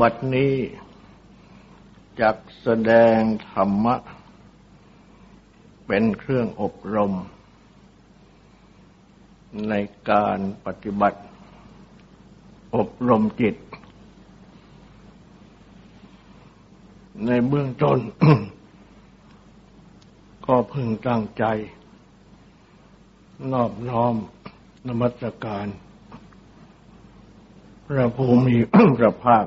บัดนี้จักแสดงธรรมะ เป็นเครื่องอบรม ในการปฏิบัติ อบรมจิต ในเบื้องต้น ก็พึงตั้งใจ นอบน้อมนมัสการ พระภูมิพระภาค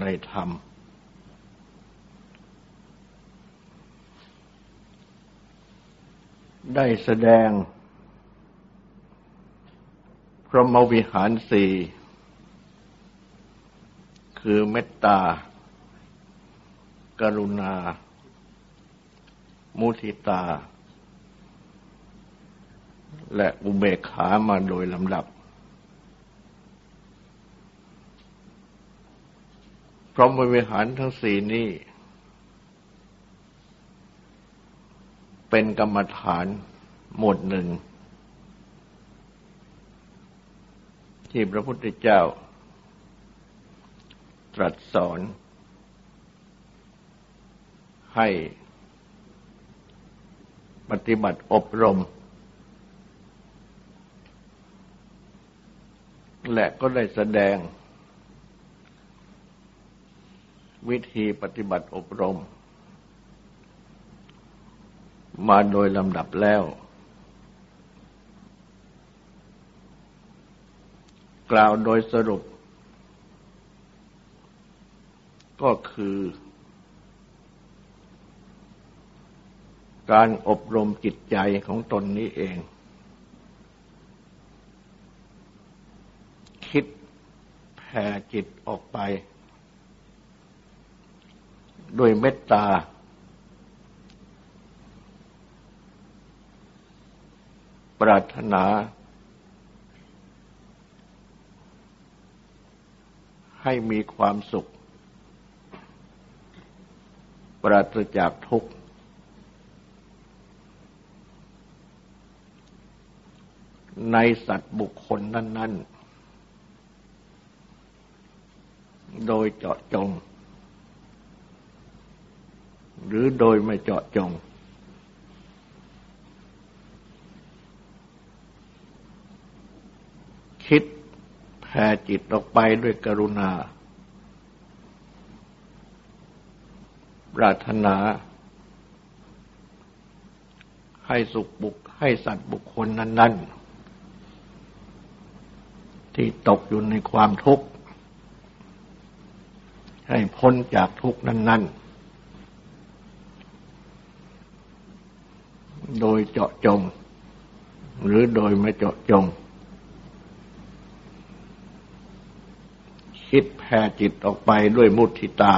ในธรรม ได้แสดง พระมวิหารสี่คือเมตตา กรุณา มุทิตา และอุเบกขามาโดยลำดับ พรหมวิหารทั้งสี่นี้ เป็นกรรมฐานหมวดหนึ่ง ที่พระพุทธเจ้า ตรัสสอน ให้ปฏิบัติอบรม และก็ได้แสดง วิธีปฏิบัติอบรม มาโดยลำดับแล้ว กล่าวโดยสรุป ก็คือ การอบรมจิตใจของตนนี้เอง คิดแผ่จิตออกไป ด้วยเมตตา ปรารถนา ให้มีความสุข ปราศจากทุกข์ ในสัตว์บุคคลนั้น ๆ โดยเจาะจง หรือโดยไม่เจาะจง คิดแผ่จิตออกไปด้วยกรุณา ปรารถนา ให้สุขบุคให้สัตว์บุคคลนั้น ๆ ที่ตกอยู่ในความทุกข์ ให้พ้นจากทุกข์นั้น ๆ โดยเจาะจง หรือโดยไม่เจาะจง คิดแผ่จิตออกไปด้วยมุทิตา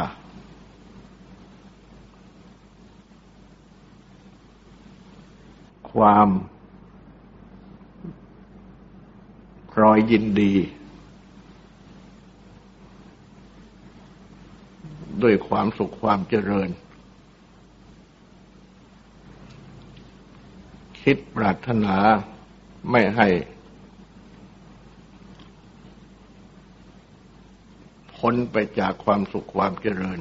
ความรอยยินดี ด้วยความสุขความเจริญ คิดปรารถนาไม่ให้พ้นไปจากความสุขความเจริญ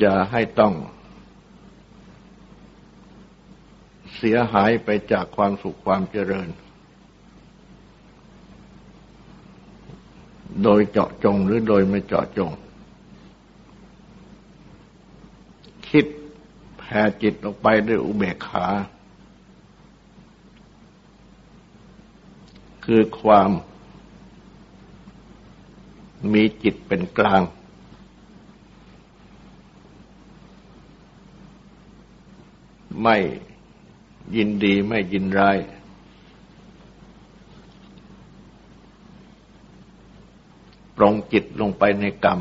อย่าให้ต้อง เสียหายไปจากความสุขความเจริญ โดยเจาะจงหรือโดยไม่เจาะจง แผ่จิตออกไปด้วยอุเบกขา คือความมีจิตเป็นกลาง ไม่ยินดีไม่ยินร้าย ปรองจิตลงไปในกรรม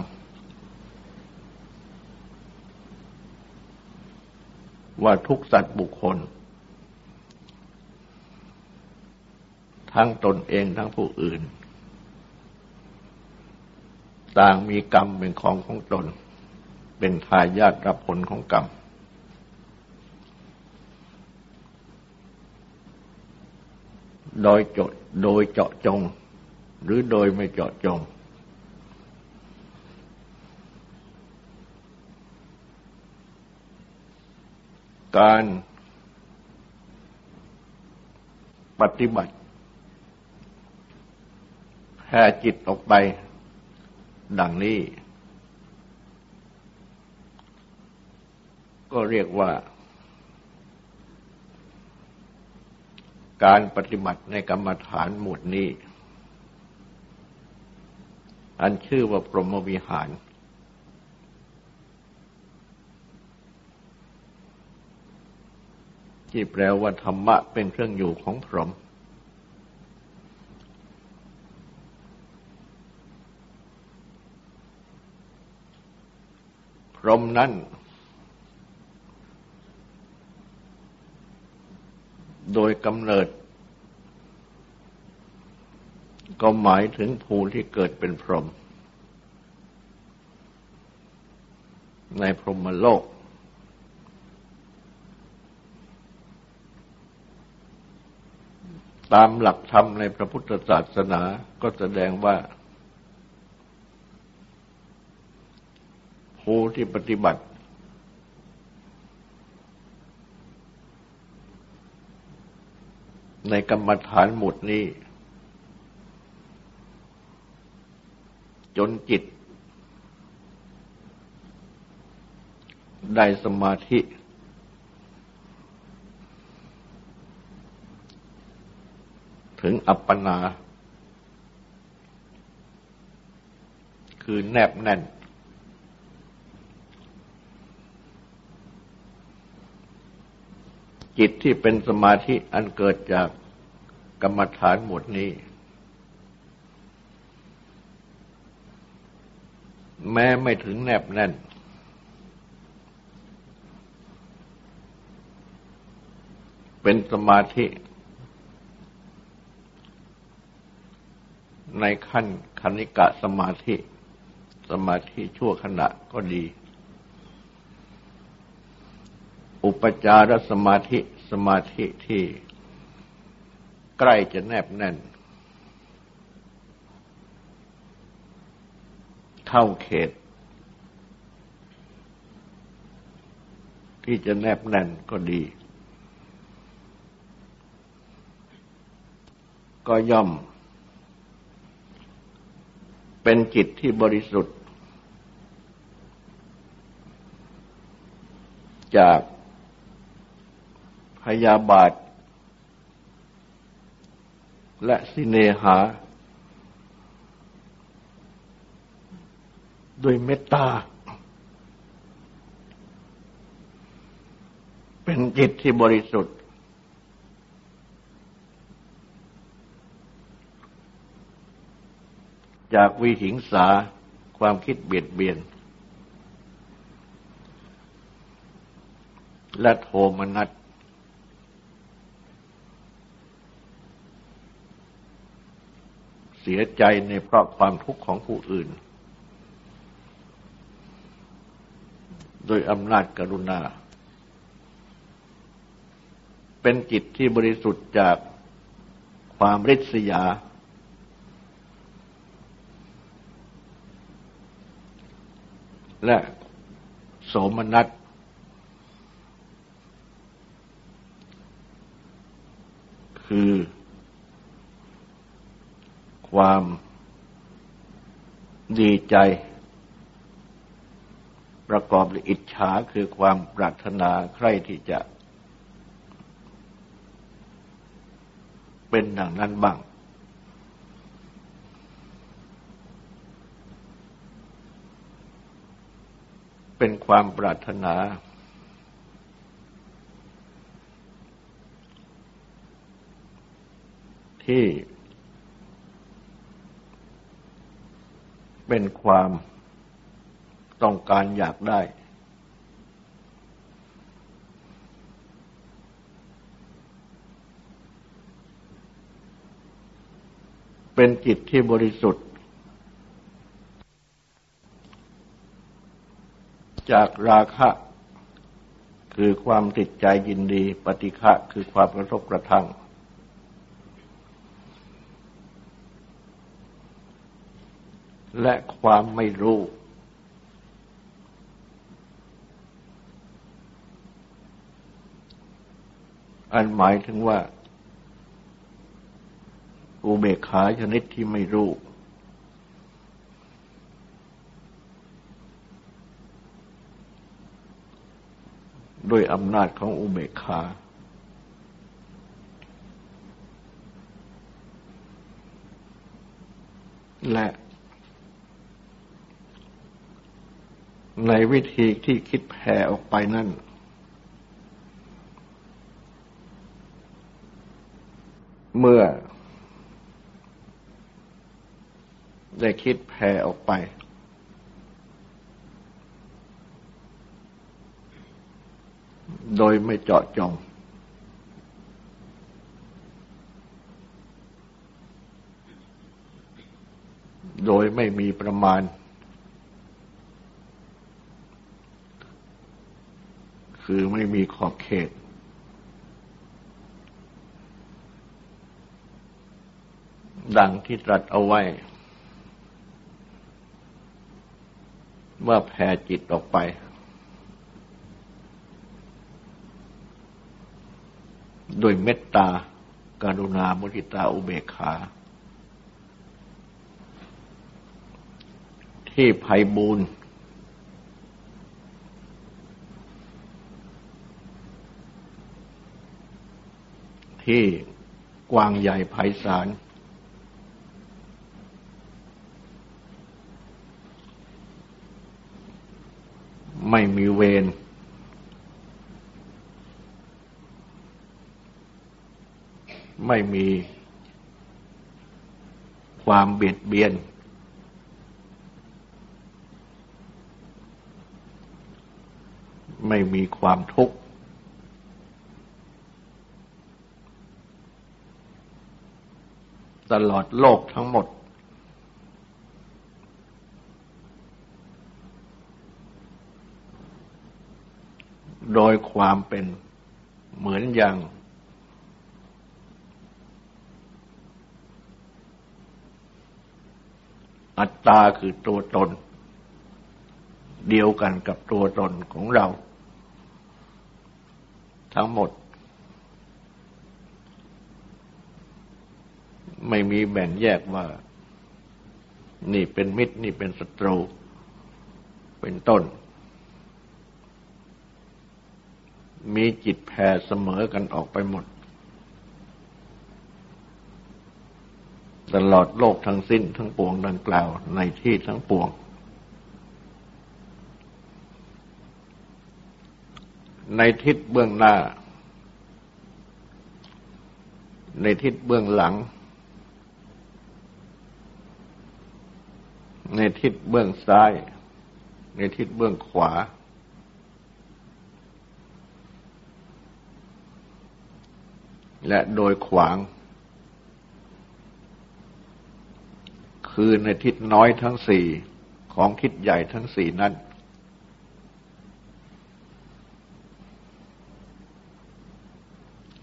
ว่าทุกสัตว์บุคคล ทั้งตนเองทั้งผู้อื่น ต่างมีกรรมเป็นของของตน เป็นทายาทรับผลของกรรม โดยจดโดยเจาะจง หรือโดยไม่เจาะจง การปฏิบัติแผ่จิตออกไปดังนี้ ก็เรียกว่า การปฏิบัติในกรรมฐานหมวดนี้ อันชื่อว่าพรหมวิหาร ที่แปลว่าธรรมะเป็นเครื่องอยู่ของพรหมพรหมนั้น โดยกำเนิด ก็หมายถึงภูที่เกิดเป็นพรหมในพรหมโลก ตามหลักธรรมในพระพุทธศาสนาก็แสดงว่า ผู้ที่ปฏิบัติ ในกรรมฐานหมุดนี้ จนจิต ได้สมาธิ ถึงอัปปนา คือแนบแน่น จิตที่เป็นสมาธิอันเกิดจากกรรมฐานหมดนี้ แม้ไม่ถึงแนบแน่นเป็นสมาธิ ในขั้นคณิกะสมาธิ สมาธิชั่วขณะก็ดี อุปจารสมาธิสมาธิที่ใกล้จะแนบแน่น เท่าเขต ที่จะแนบแน่นก็ดี ก็ย่อม เป็นจิตที่บริสุทธิ์ จากพยาบาท และสิเนหา ด้วยเมตตา เป็นจิตที่บริสุทธิ์ จากวิหิงสาความคิดเบียดเบียน และโทมนัสเสียใจในเพราะความทุกข์ของผู้อื่น โดยอำนาจกรุณา เป็นจิตที่บริสุทธิ์จากความริษยา และโสมนัสคือความดีใจ ประกอบด้วยอิจฉาคือความปรารถนาใครที่จะ เป็นดังนั้นบ้าง เป็นความปรารถนา ที่เป็นความต้องการอยากได้ เป็นจิตที่บริสุทธิ์ จากราคะ คือความติดใจยินดี ปฏิฆะคือความกระทบกระทั่ง และความไม่รู้ อันหมายถึงว่าอุเบกขาชนิดที่ไม่รู้ ด้วยอำนาจของอุเบกขาและในวิธีที่คิดแผ่ออกไปนั่น เมื่อ ได้คิดแผ่ออกไป โดยไม่เจาะจง โดยไม่มีประมาณ คือไม่มีขอบเขต ดังที่ตรัสเอาไว้เมื่อแผ่จิตออกไป โดยเมตตาการุณามุทิตาอุเบกขา ที่ภัยบูรณ์ที่กว้างใหญ่ไพศาล ไม่มีเวร ไม่มีความเบียดเบียน ไม่มีความทุกข์ ตลอดโลกทั้งหมด โดยความเป็นเหมือนอย่าง อัตตาคือตัวตน เดียวกันกับตัวตนของเรา ทั้งหมด ไม่มีแบ่งแยกว่า นี่เป็นมิตร นี่เป็นศัตรู เป็นต้น มีจิตแผ่เสมอกันออกไปหมด ตลอดโลกทั้งสิ้นทั้งปวงดังกล่าวในที่ทั้งปวง ในทิศเบื้องหน้า ในทิศเบื้องหลัง ในทิศเบื้องซ้าย ในทิศเบื้องขวา และโดยขวาง คือในทิศน้อยทั้งสี่ของทิศใหญ่ทั้งสี่นั้น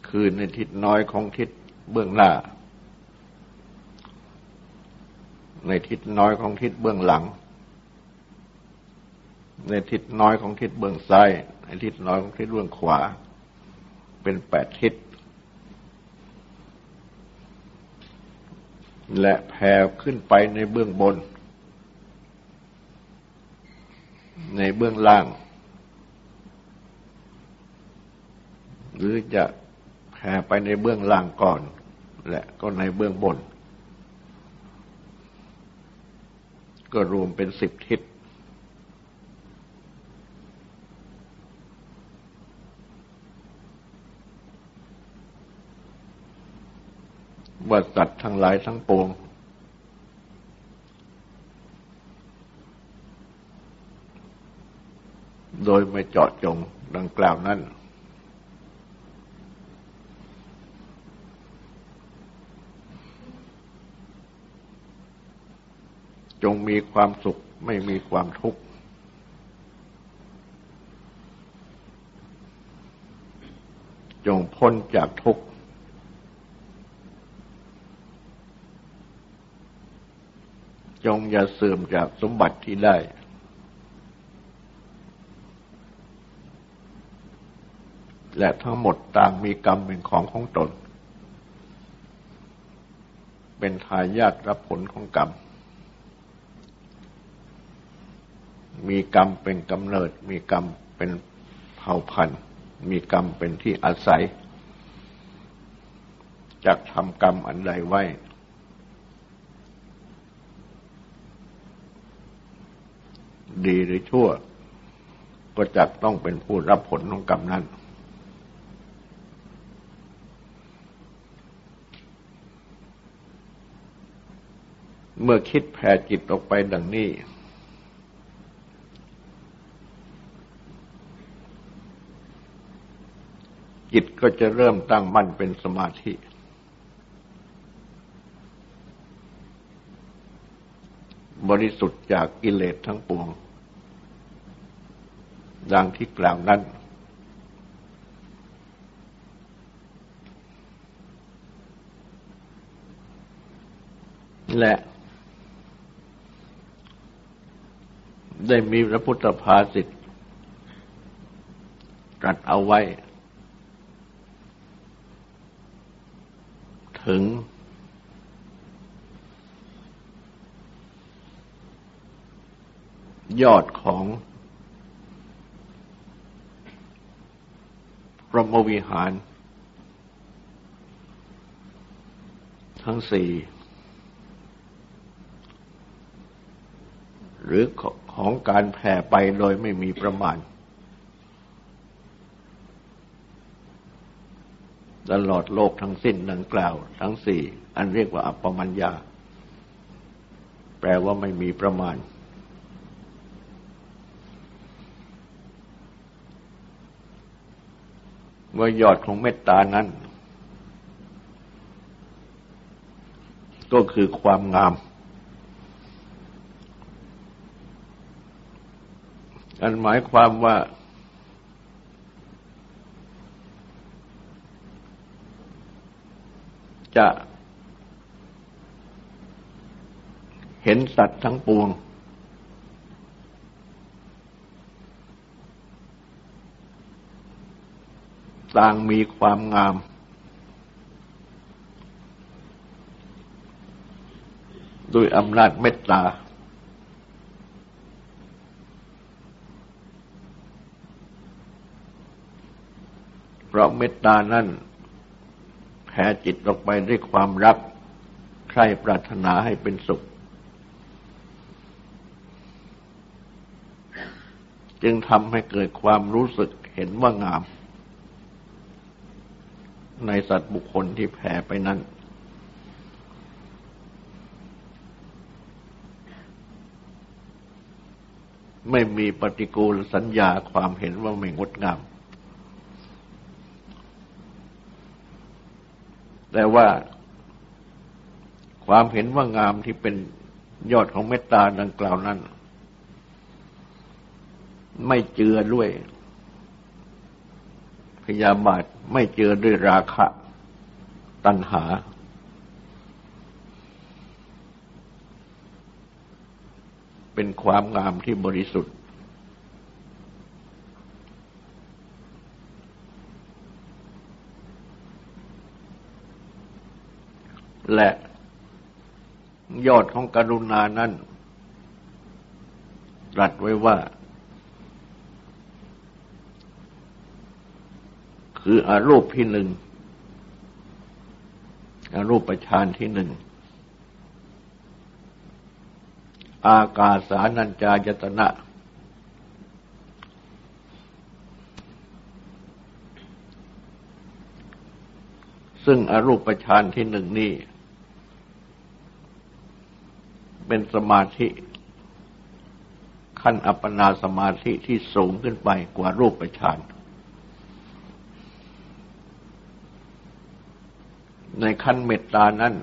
คือในทิศน้อยของทิศเบื้องหน้า ในทิศน้อยของทิศเบื้องหลัง ในทิศน้อยของทิศเบื้องซ้าย ในทิศน้อยของทิศเบื้องขวา เป็นแปดทิศ และแผ่ขึ้นไปในเบื้องบน ในเบื้องล่าง หรือจะแผ่ไปในเบื้องล่างก่อน และก็ในเบื้องบน ก็รวมเป็นสิบทิศ ว่าสัตว์ทั้งหลายทั้งปวง โดยไม่เจาะจงดังกล่าวนั้น จงมีความสุขไม่มีความทุกข์จงพ้นจากทุกข์ จงอย่าเสื่อมจากสมบัติที่ได้ และทั้งหมดต่างมีกรรมเป็นของของตน เป็นทายาทรับผลของกรรม มีกรรมเป็นกำเนิด มีกรรมเป็นเผ่าพันธุ์ มีกรรมเป็นที่อาศัยจากทำกรรมอันใดไว้ ดีหรือชั่ว ก็จะต้องเป็นผู้รับผลของกรรมนั้น เมื่อคิดแผ่จิตออกไปดังนี้ จิตก็จะเริ่มตั้งมั่นเป็นสมาธิบริสุทธิ์จากกิเลสทั้งปวง ดังที่กล่าวนั้น และได้มีพระพุทธภาษิตตรัสเอาไว้ ถึง ยอดของ ระมวิหาร ทั้งสี่ หรือของการแผ่ไปโดยไม่มีประมาณ ตลอดโลกทั้งสิ้นดังกล่าว ทั้งสี่ อันเรียกว่าอัปปมัญญา แปลว่าไม่มีประมาณ เมื่อยอดของเมตตานั้น ก็คือความงาม อันหมายความว่า จะเห็นสัตว์ทั้งปวง ต่างมีความงาม ด้วยอำนาจเมตตา เพราะเมตตานั้นแผ่จิตออกไปด้วยความรัก ใครปรารถนาให้เป็นสุข จึงทำให้เกิดความรู้สึกเห็นว่างาม ในสัตว์บุคคลที่แผ่ไปนั้น ไม่มีปฏิกูลสัญญาความเห็นว่าไม่งดงาม แต่ว่าความเห็นว่างามที่เป็นยอดของเมตตาดังกล่าวนั้น ไม่เจือด้วย ยาบาทไม่เจือด้วยราคะตัณหา เป็นความงามที่บริสุทธิ์ และยอดของกรุณานั้นรัสไว้ว่า คืออารูปที่หนึ่งอารูปประชานที่หนึ่ง อากาสานัญจายตนะ ซึ่งอรูปประชานที่หนึ่งนี้เป็นสมาธิขั้นอัปปนาสมาธิที่สูงขึ้นไปกว่ารูปฌาน ในขั้นเมตตานั้น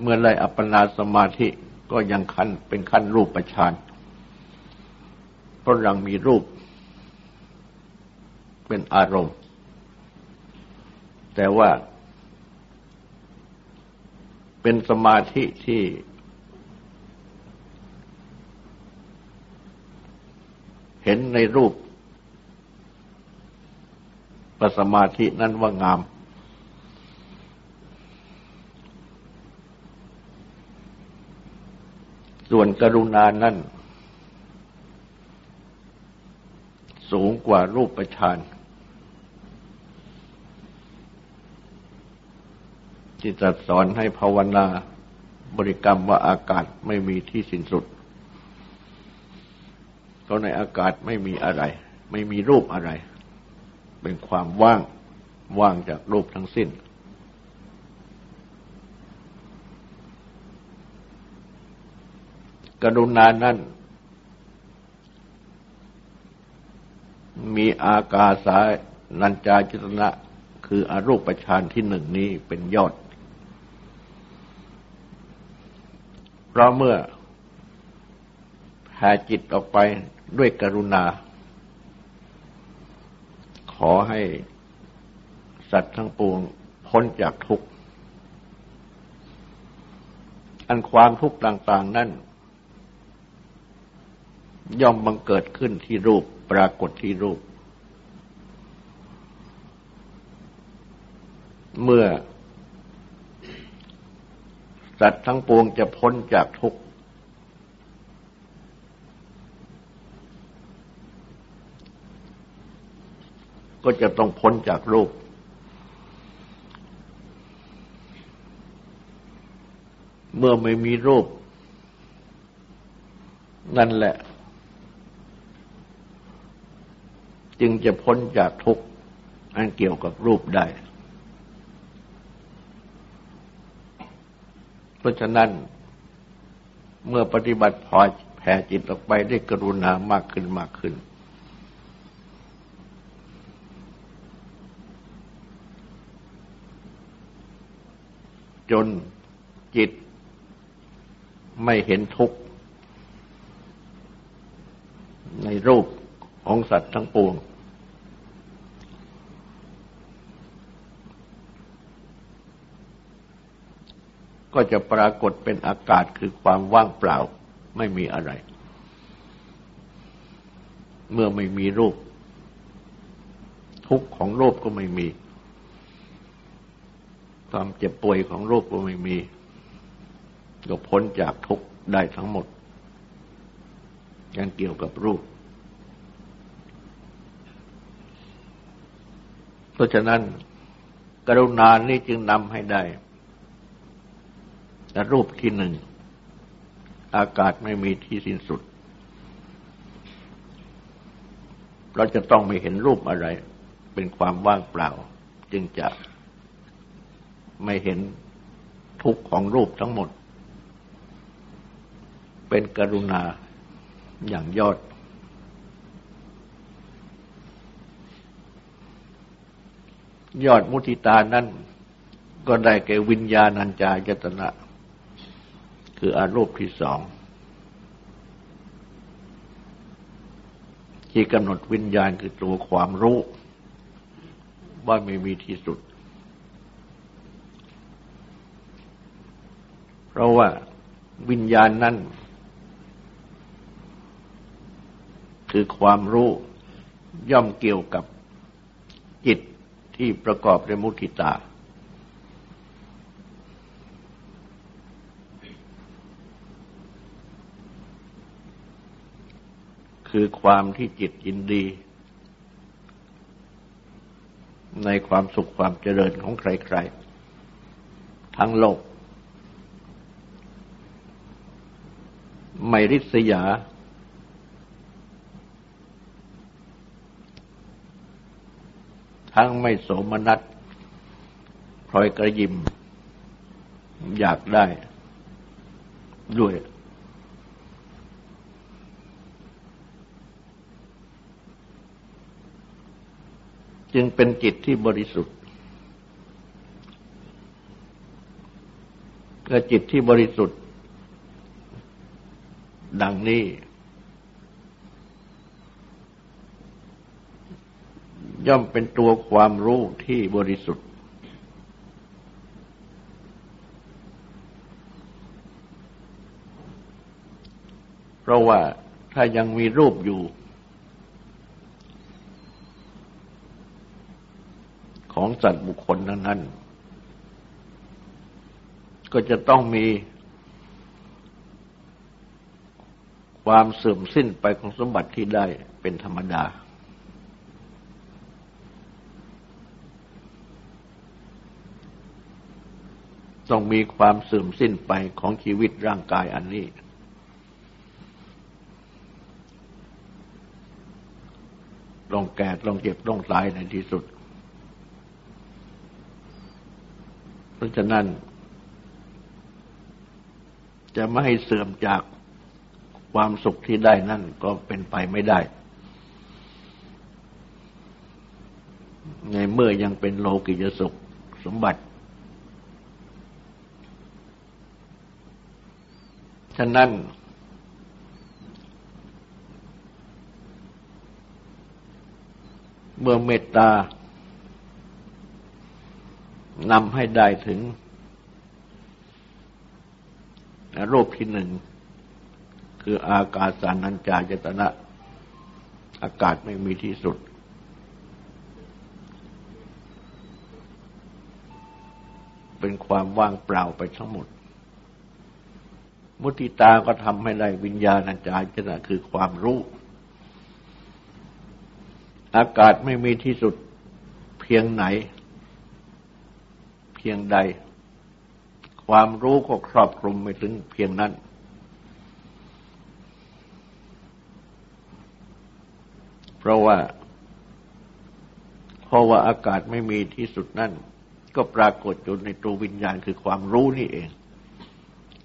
เมื่อไรอัปปนาสมาธิก็ยังขั้นเป็นขั้นรูปฌานเพราะยังมีรูป เป็นอารมณ์ แต่ว่า เป็นสมาธิที่เห็นในรูปป ระสมาธินั้นว่างาม ส่วนกรุณานั้นสูงกว่ารูปปานที่จัดสอนให้ภาวนาบริกรรมว่าอากาศไม่มีที่สิ้นสุด เพราะในอากาศไม่มีอะไร ไม่มีรูปอะไร เป็นความว่าง ว่างจากรูปทั้งสิ้น กรุณานั้นมีอากาสานัญจาจิตนะคืออรูปฌานที่หนึ่งนี้เป็นยอด เพราะเมื่อแผ่จิตออกไปด้วยกรุณา อให้สัตว์ทั้งปวงพ้นจากทุกข์ อันความทุกข์ต่างๆนั้นย่อมบังเกิดขึ้นที่รูปปรากฏที่รูป เมื่อ สัตว์ทั้งปวงจะพ้นจากทุกข์ ก็จะต้องพ้นจากรูป เมื่อไม่มีรูป นั่นแหละ จึงจะพ้นจากทุกข์อันเกี่ยวกับรูปได้ เพราะฉะนั้นเมื่อปฏิบัติพอแผ่จิตออกไปได้กรุณามากขึ้นมากขึ้น จนจิตไม่เห็นทุกข์ ในรูปของสัตว์ทั้งปวง ก็จะปรากฏเป็นอากาศคือความว่างเปล่าไม่มีอะไร เมื่อไม่มีรูป ทุกข์ของรูปก็ไม่มี ความเจ็บป่วยของโรคก็ไม่มีก็พ้นจากทุกข์ได้ทั้งหมด ยังเกี่ยวกับรูป เพราะฉะนั้น กรุณานี้จึงนำให้ได้แต่รูปที่หนึ่ง อากาศไม่มีที่สิ้นสุด เราจะต้องไม่เห็นรูปอะไร เป็นความว่างเปล่า จึงจะ ไม่เห็นทุกข์ของรูปทั้งหมด เป็นกรุณาอย่างยอด ยอดมุติตานั้นก็ได้แก่วิญญาณัญจายตนะ คืออารูปที่สอง ที่กำหนดวิญญาณคือตัวความรู้ ว่าไม่มีที่สุด เพราะว่าวิญญาณนั้น คือความรู้ย่อมเกี่ยวกับจิตที่ประกอบด้วยมุทิตา คือความที่จิตยินดี ในความสุขความเจริญของใคร ๆ ทั้งโลก ไม่ริษยา ทั้งไม่โสมนัสพลอยกระยิม อยากได้ ด้วย จึงเป็นจิตที่บริสุทธิ์และจิตที่บริสุทธิ์ ดังนี้ ย่อมเป็นตัวความรู้ที่บริสุทธิ์ เพราะว่าถ้ายังมีรูปอยู่ ของสัตว์บุคคลนั้น ๆ ก็จะต้องมี ความเสื่อมสิ้นไปของสมบัติที่ได้เป็นธรรมดา ต้องมีความเสื่อมสิ้นไปของชีวิตร่างกายอันนี้ ต้องแก่ต้องเจ็บต้องตายในที่สุด เพราะฉะนั้น จะไม่ให้เสื่อมจาก ความสุขที่ได้นั่นก็เป็นไปไม่ได้ ในเมื่อยังเป็นโลกิยสุขสมบัติ ฉะนั้น เมื่อเมตตานำให้ได้ถึงรูปที่หนึ่ง คืออากาศสานัญจายตนะ อากาศไม่มีที่สุด เป็นความว่างเปล่าไปทั้งหมด มุติตาก็ทำให้ได้วิญญาณจายตนะคือความรู้ อากาศไม่มีที่สุดเพียงไหน เพียงใด ความรู้ก็ครอบคลุมไม่ถึงเพียงนั้น เพราะว่าเพราะว่าอากาศไม่มีที่สุดนั่น ก็ปรากฏอยู่ในตัววิญญาณคือความรู้นี่เอง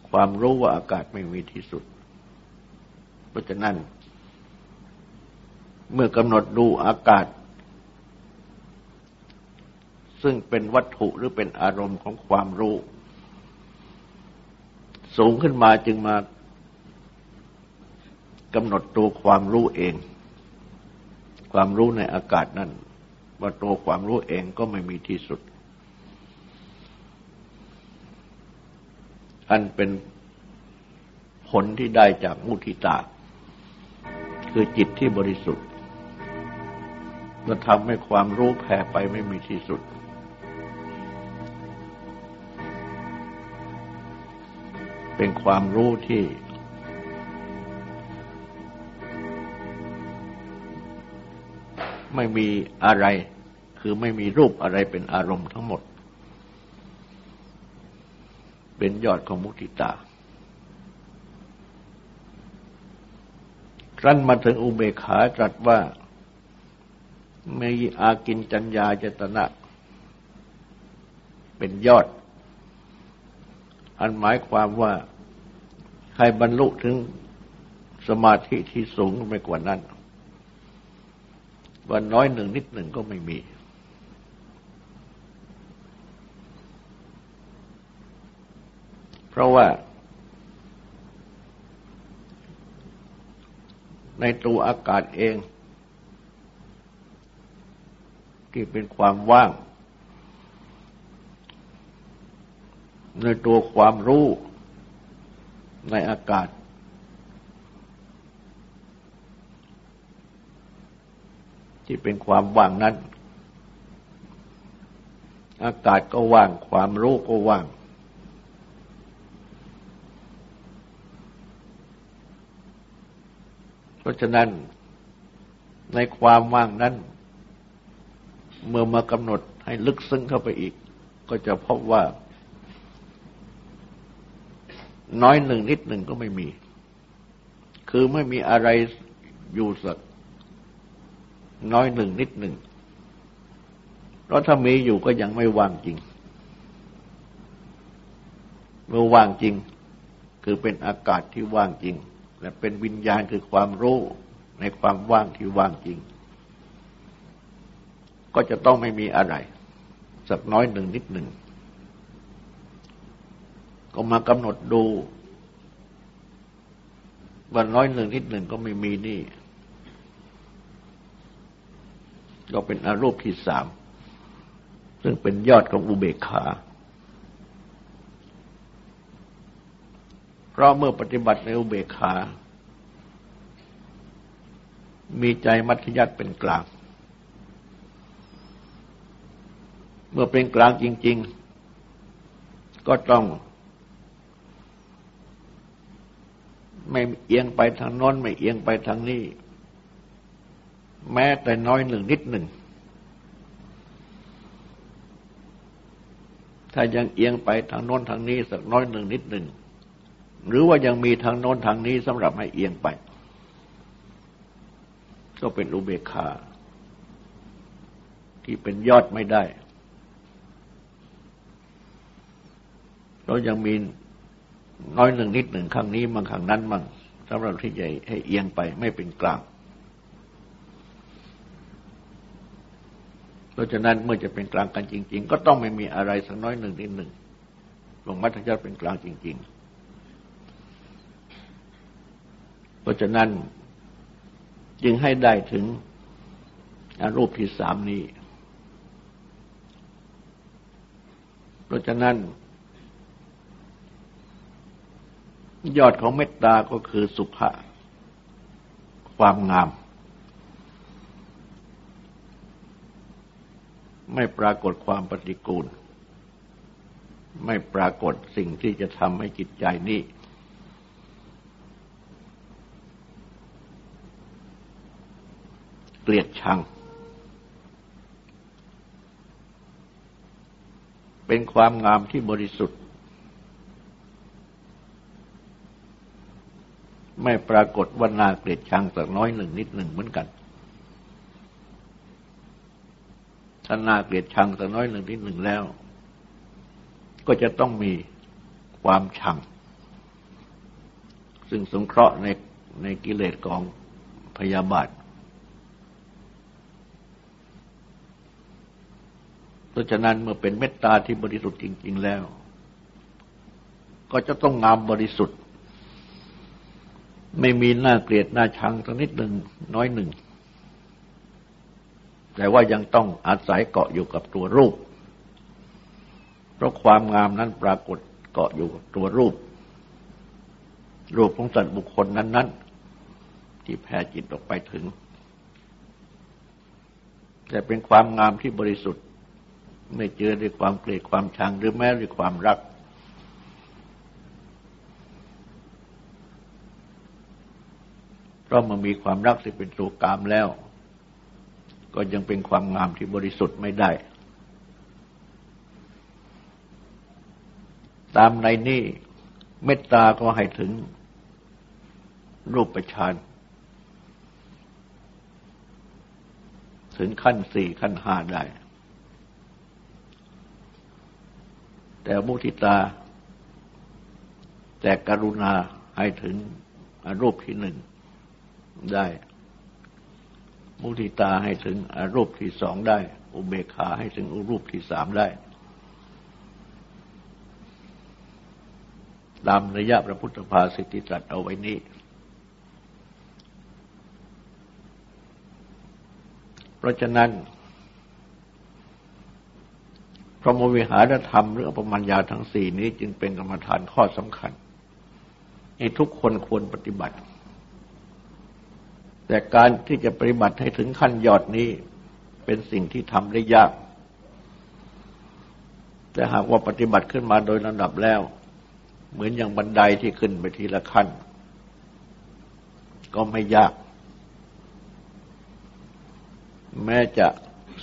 ความรู้ว่าอากาศไม่มีที่สุด เพราะฉะนั้น เมื่อกำหนดดูอากาศ ซึ่งเป็นวัตถุหรือเป็นอารมณ์ของความรู้ สูงขึ้นมาจึงมากำหนดตัวความรู้เอง ความรู้ในอากาศนั้นว่าตัวความรู้เองก็ไม่มีที่สุด อันเป็นผลที่ได้จากมุทิตา คือจิตที่บริสุทธิ์จะทำให้ความรู้แผ่ไปไม่มีที่สุด เป็นความรู้ที่ ไม่มีอะไร คือไม่มีรูปอะไรเป็นอารมณ์ทั้งหมด เป็นยอดของมุติตาครั้นมาถึงอุเบกขาตรัสว่าไม่อากินจัญญาเจตนะ เป็นยอด อันหมายความว่าใครบรรลุถึงสมาธิที่สูงไปกว่านั้น วันน้อยหนึ่งนิดหนึ่งก็ไม่มี เพราะว่า ในตัวอากาศเอง ที่เป็นความว่าง ในตัวความรู้ในอากาศ ที่เป็นความว่างนั้น อากาศก็ว่าง ความรู้ก็ว่าง เพราะฉะนั้นในความว่างนั้น เมื่อมากำหนดให้ลึกซึ้งเข้าไปอีก ก็จะพบว่า น้อยหนึ่งนิดหนึ่งก็ไม่มี คือไม่มีอะไรอยู่สัก น้อยหนึ่งนิดหนึ่ง เพราะถ้ามีอยู่ก็ยังไม่ว่างจริง เมื่อว่างจริง คือเป็นอากาศที่ว่างจริง และเป็นวิญญาณคือความรู้ในความว่างที่ว่างจริง ก็จะต้องไม่มีอะไร สักน้อยหนึ่งนิดหนึ่ง ก็มากำหนดดูวันน้อยหนึ่งนิดหนึ่งก็ไม่มีนี่ ก็เป็นอารูปที่สาม ซึ่งเป็นยอดของอุเบกขา เพราะเมื่อปฏิบัติในอุเบกขา มีใจมัธยัติเป็นกลาง เมื่อเป็นกลางจริง ๆ ก็ต้องไม่เอียงไปทางน้น ไม่เอียงไปทางนี้ แม้แต่น้อยหนึ่งนิดหนึ่ง ถ้ายังเอียงไปทางโน้นทางนี้สักน้อยหนึ่งนิดหนึ่ง หรือว่ายังมีทางโน้นทางนี้สำหรับให้เอียงไป ก็เป็นอุเบกขาที่เป็นยอดไม่ได้ เรายังมีน้อยหนึ่งนิดหนึ่งข้างนี้มั่งข้างนั้นมั่งสำหรับที่จะให้เอียงไปไม่เป็นกลาง เพราะฉะนั้นเมื่อจะเป็นกลางกันจริง ๆ ก็ต้องไม่มีอะไรสักน้อยหนึ่งนิดหนึ่งหลวงมัธยมเป็นกลางจริง ๆ เพราะฉะนั้นจึงให้ได้ถึงอรูปที่สามนี้ เพราะฉะนั้น ยอดของเมตตาก็คือสุภาความงาม ไม่ปรากฏความปฏิกูล ไม่ปรากฏสิ่งที่จะทำให้จิตใจนี้ เกลียดชัง เป็นความงามที่บริสุทธิ์ ไม่ปรากฏว่านาเกลียดชังสักน้อยหนึ่งนิดหนึ่งเหมือนกัน ถ้านาเกลียดชังสักน้อยหนึ่งนิดหนึ่งแล้ว ก็จะต้องมีความชัง ซึ่งสงเคราะห์ในในกิเลสกองพยาบาท เพราะฉะนั้นเมื่อเป็นเมตตาที่บริสุทธิ์จริง ๆแล้ว ก็จะต้องงามบริสุทธิ์ ไม่มีหน้าเกลียดหน้าชังสักนิดหนึ่งน้อยหนึ่ง แต่ว่ายังต้องอาศัยเกาะอยู่กับตัวรูป เพราะความงามนั้นปรากฏเกาะอยู่กับตัวรูป รูปของสัตว์บุคคลนั้น ๆ ที่แผ่จิตออกไปถึง แต่เป็นความงามที่บริสุทธิ์ ไม่เจอด้วยความเกลียดความชังหรือแม้ด้วยความรักเพราะมันมีความรักที่เป็นตัวกามแล้ว ก็ยังเป็นความงามที่บริสุทธิ์ไม่ได้ ตามในนี้เมตตาก็ให้ถึงรูปประชานถึงขั้นสี่ขั้นห้าได้ แต่มุทิตา แต่กรุณาให้ถึงรูปที่หนึ่งได้ มุทิตาให้ถึงอรูปที่สองได้ อุเบกขาให้ถึงอรูปที่สามได้ตามระยะพระพุทธภาสิติตรัสเอาไว้นี้ เพราะฉะนั้น พระโมวิหารธรรมหรืออปมัญญาทั้งสี่นี้จึงเป็นกรรมฐานข้อสำคัญให้ทุกคนควรปฏิบัติ แต่การที่จะปฏิบัติให้ถึงขั้นยอดนี้เป็นสิ่งที่ทำได้ยาก แต่หากว่าปฏิบัติขึ้นมาโดยลำดับแล้ว เหมือนอย่างบันไดที่ขึ้นไปทีละขั้น ก็ไม่ยาก แม้จะ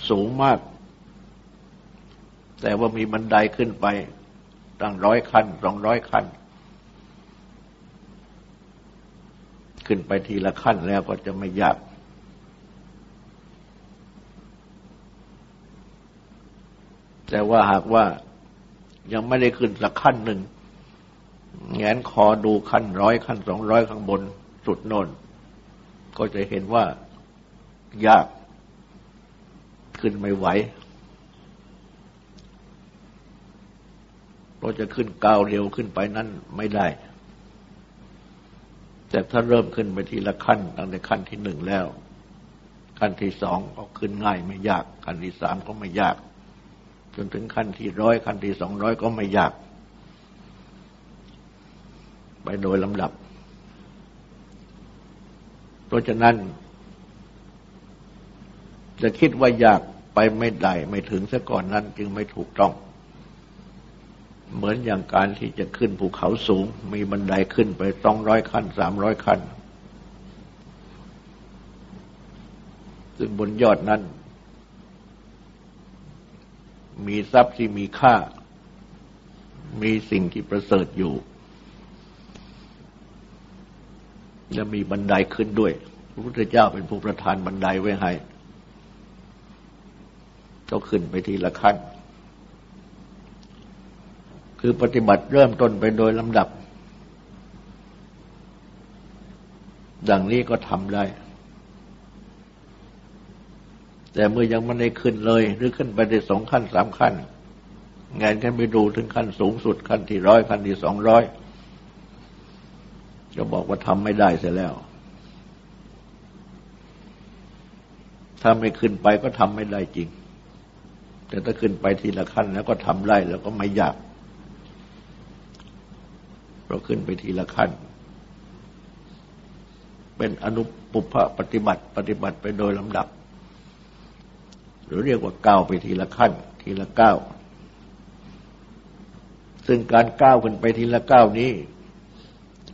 สูงมาก แต่ว่ามีบันไดขึ้นไปตั้งร้อยขั้นสองร้อยขั้น ขึ้นไปทีละขั้นแล้วก็จะไม่ยาก แต่ว่าหากว่ายังไม่ได้ขึ้นสักขั้นหนึ่งแงนคอดูขั้นร้อยขั้นสองร้อยข้างบนสุดโน่นก็จะเห็นว่ายากขึ้นไม่ไหวเราจะขึ้นก้าวเร็วขึ้นไปนั้นไม่ได้ แต่ถ้าเริ่มขึ้นไปทีละขั้น ตั้งแต่ขั้นที่หนึ่งแล้ว ขั้นที่สองก็ขึ้นง่ายไม่ยาก ขั้นที่สามก็ไม่ยาก จนถึงขั้นที่ร้อยขั้นที่สองร้อยก็ไม่ยาก ไปโดยลำดับ เพราะฉะนั้น จะคิดว่ายากไปไม่ได้ไม่ถึงซะก่อนนั้นจึงไม่ถูกต้อง เหมือนอย่างการที่จะขึ้นภูเขาสูง มีบันไดขึ้นไปต้องร้อยขั้นสามร้อยขั้น ซึ่งบนยอดนั้น มีทรัพย์ที่มีค่า มีสิ่งที่ประเสริฐอยู่ และมีบันไดขึ้นด้วย พระพุทธเจ้าเป็นผู้ประทานบันไดไว้ให้ ก็ขึ้นไปทีละขั้น คือปฏิบัติเริ่มต้นไปโดยลำดับ ดังนี้ก็ทำได้ แต่เมื่อยังไม่ได้ขึ้นเลย หรือขึ้นไปได้สองขั้นสามขั้น งานกันไปดูถึงขั้นสูงสุดขั้นที่ร้อยขั้นที่สองร้อยจะบอกว่าทำไม่ได้เสียแล้ว ถ้าไม่ขึ้นไปก็ทำไม่ได้จริง แต่ถ้าขึ้นไปทีละขั้นแล้วก็ทำได้แล้วก็ไม่ยาก เราขึ้นไปทีละขั้น เป็นอนุปุพปฏิบัติปฏิบัติไปโดยลำดับ หรือเรียกว่าก้าวไปทีละขั้น ทีละก้าวซึ่งการก้าวขึ้นไปทีละก้าวนี้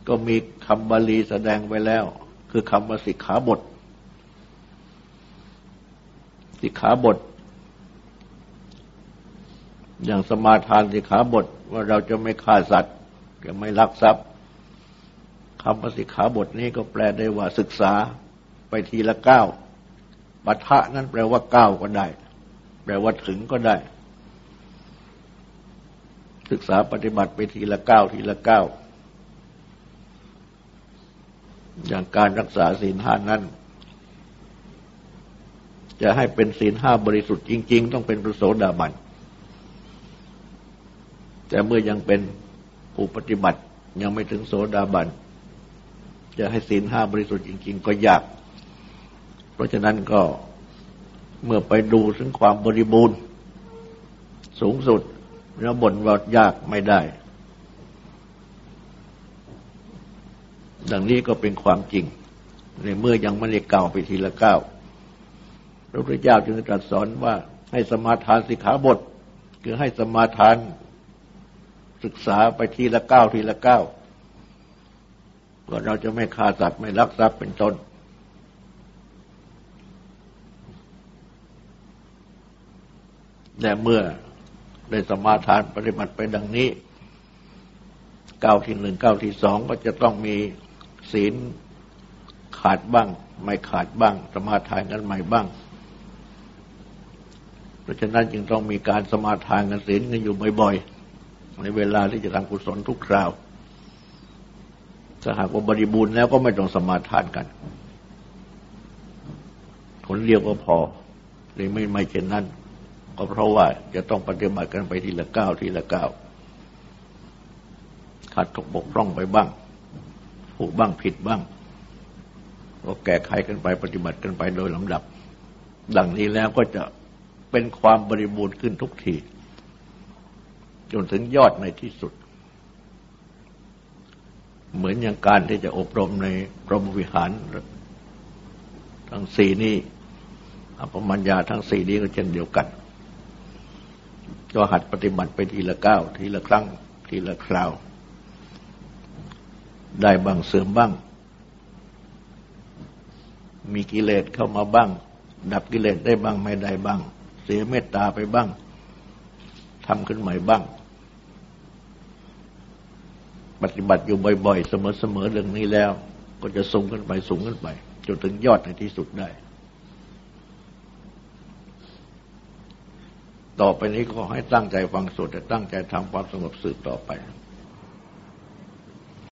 ก็มีคำบาลีแสดงไว้แล้ว คือคำว่าสิกขาบท สิกขาบท อย่างสมาทานสิกขาบทว่าเราจะไม่ฆ่าสัตว์ จะไม่ลักทรัพย์คำปสิขาบทนี้ก็แปลได้ว่าศึกษาไปทีละก้าวปัทะนั้นแปลว่าก้าวก็ได้ แปลว่าถึงก็ได้ ศึกษาปฏิบัติไปทีละก้าวทีละก้าวอย่างการรักษาศีลห้านั้น จะให้เป็นศีลห้าบริสุทธิ์จริง ๆ ต้องเป็นพระโสดาบันแต่เมื่อยังเป็น ผู้ปฏิบัติยังไม่ถึงโสดาบัน จะให้ศีลห้าบริสุทธิ์จริง ๆ ก็ยาก เพราะฉะนั้นก็เมื่อไปดูถึงความบริบูรณ์ สูงสุดแล้วบ่นว่ายากไม่ได้ ดังนี้ก็เป็นความจริง ในเมื่อยังไม่ได้เก่าไปทีละก้าวพระพุทธเจ้าจึงตรัสสอนว่าให้สมาทานสิกขาบท คือให้สมาทาน ศึกษาไปทีละก้าวทีละก้าวว่าเราจะไม่ฆ่าสัตว์ไม่ลักทรัพย์เป็นต้นแต่เมื่อได้สมาทานปฏิบัติไปดังนี้ก้าวที่หนึ่งก้าวที่สองก็จะต้องมีศีลขาดบ้าง ไม่ขาดบ้าง สมาทานกันใหม่บ้าง เพราะฉะนั้นจึงต้องมีการสมาทานกันศีลกันอยู่บ่อยๆ ในเวลาที่จะทำกุศลทุกคราว ถ้าหากว่าบริบูรณ์แล้วก็ไม่ต้องสมาทานกันผลเดียวก็พอหรือไม่ไม่เช่นนั้น ก็เพราะว่าจะต้องปฏิบัติกันไปทีละก้าวทีละก้าวขาดตกบกพร่องไปบ้างถูกบ้างผิดบ้าง ก็แก้ไขกันไปปฏิบัติกันไปโดยลำดับ ดังนี้แล้วก็จะเป็นความบริบูรณ์ขึ้นทุกที จนถึงยอดในที่สุด เหมือนอย่างการที่จะอบรมในพรหมวิหาร ทั้งสี่นี้อภมัญญาทั้งสี่นี้ก็เช่นเดียวกัน ก็หัดปฏิบัติไปทีละก้าวทีละครั้ง ทีละคราว ได้บ้างเสริมบ้าง มีกิเลสเข้ามาบ้าง ดับกิเลสได้บ้างไม่ได้บ้าง เสียเมตตาไปบ้างทำขึ้นใหม่บ้าง ปฏิบัติอยู่บ่อยๆ เสมอๆเรื่องนี้แล้ว ก็จะสูงขึ้นไปสูงขึ้นไป จนถึงยอดในที่สุดได้ ต่อไปนี้ก็ให้ตั้งใจฟังสวดแต่ตั้งใจทำความสงบสืบต่อไป